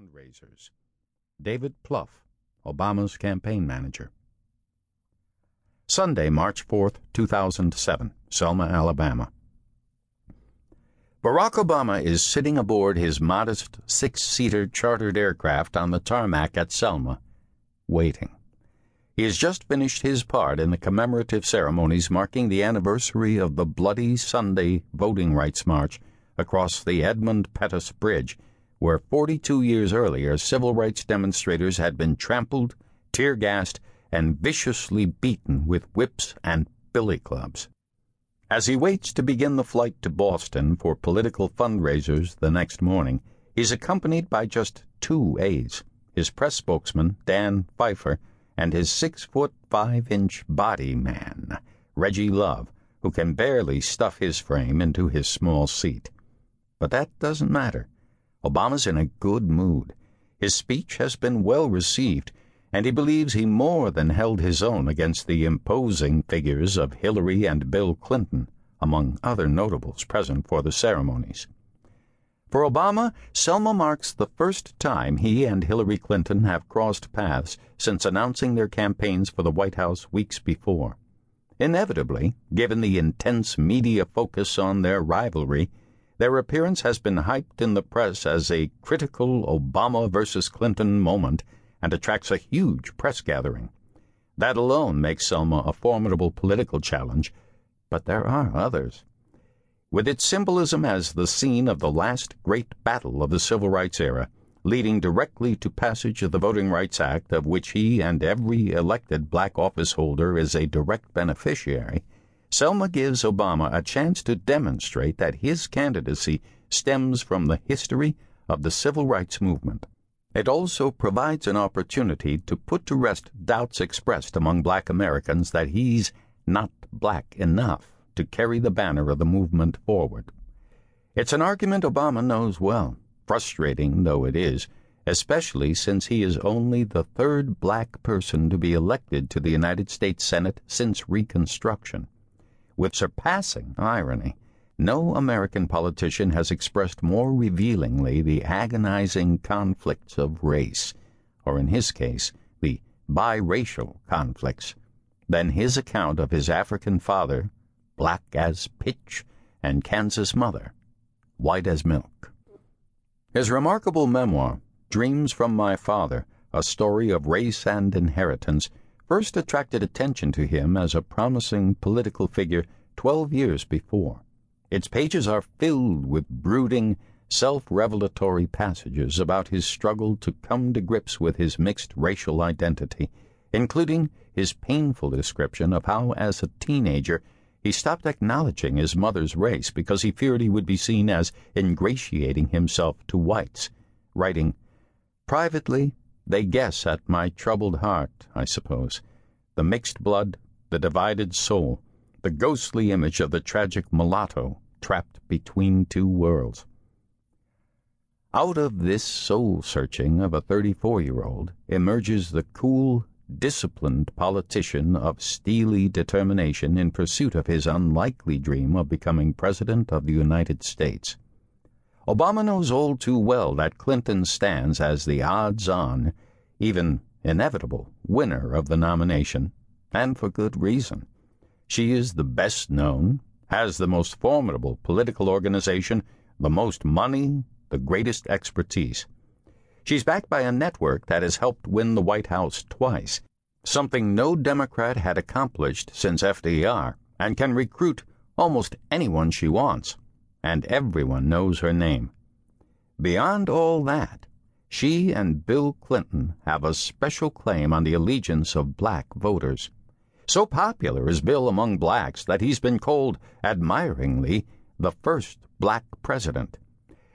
fundraisers. David Plouffe, Obama's campaign manager. Sunday, March 4, 2007, Selma, Alabama. Barack Obama is sitting aboard his modest six seater chartered aircraft on the tarmac at Selma, waiting. He has just finished his part in the commemorative ceremonies marking the anniversary of the Bloody Sunday Voting Rights March across the Edmund Pettus Bridge, where 42 years earlier civil rights demonstrators had been trampled, tear gassed, and viciously beaten with whips and billy clubs. As he waits to begin the flight to Boston for political fundraisers the next morning, he's accompanied by just two aides his press spokesman, Dan Pfeiffer, and his six foot five inch body man, Reggie Love, who can barely stuff his frame into his small seat. But that doesn't matter. Obama's in a good mood. His speech has been well received, and he believes he more than held his own against the imposing figures of Hillary and Bill Clinton, among other notables present for the ceremonies. For Obama, Selma marks the first time he and Hillary Clinton have crossed paths since announcing their campaigns for the White House weeks before. Inevitably, given the intense media focus on their rivalry, their appearance has been hyped in the press as a critical Obama versus Clinton moment and attracts a huge press gathering. That alone makes Selma a formidable political challenge, but there are others with its symbolism as the scene of the last great battle of the civil rights era, leading directly to passage of the Voting Rights Act, of which he and every elected black office holder is a direct beneficiary, Selma gives Obama a chance to demonstrate that his candidacy stems from the history of the civil rights movement. It also provides an opportunity to put to rest doubts expressed among black Americans that he's not black enough to carry the banner of the movement forward. It's an argument Obama knows well, frustrating though it is, especially since he is only the third black person to be elected to the United States Senate since Reconstruction. With surpassing irony, no American politician has expressed more revealingly the agonizing conflicts of race, or in his case, the biracial conflicts, than his account of his African father black as pitch, and Kansas mother, white as milk. His remarkable memoir, Dreams from My Father, a story of race and inheritance, first attracted attention to him as a promising political figure 12 years before. Its pages are filled with brooding, self revelatory passages about his struggle to come to grips with his mixed racial identity, including his painful description of how, as a teenager, he stopped acknowledging his mother's race because he feared he would be seen as ingratiating himself to whites, writing, Privately, they guess at my troubled heart, I suppose, the mixed blood, the divided soul, the ghostly image of the tragic mulatto trapped between two worlds. Out of this soul searching of a 34 year old emerges the cool, disciplined politician of steely determination in pursuit of his unlikely dream of becoming President of the United States. Obama knows all too well that Clinton stands as the odds on, even inevitable, winner of the nomination, and for good reason. She is the best known, has the most formidable political organization, the most money, the greatest expertise. She's backed by a network that has helped win the White House twice, something no Democrat had accomplished since FDR, and can recruit almost anyone she wants, and everyone knows her name. Beyond all that, she and Bill Clinton have a special claim on the allegiance of black voters. So popular is Bill among blacks that he's been called, admiringly, the first black president.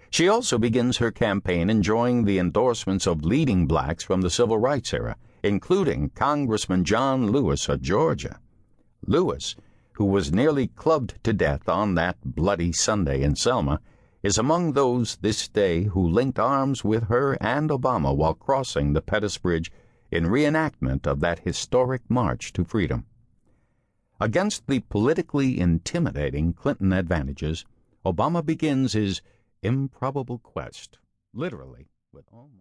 She also begins her campaign enjoying the endorsements of leading blacks from the civil rights era, including Congressman John Lewis of Georgia. Lewis, who was nearly clubbed to death on that bloody Sunday in Selma, is among those this day who linked arms with her and Obama while crossing the Pettus Bridge in reenactment of that historic march to freedom. Against the politically intimidating Clinton advantages, Obama begins his improbable quest, literally, with almost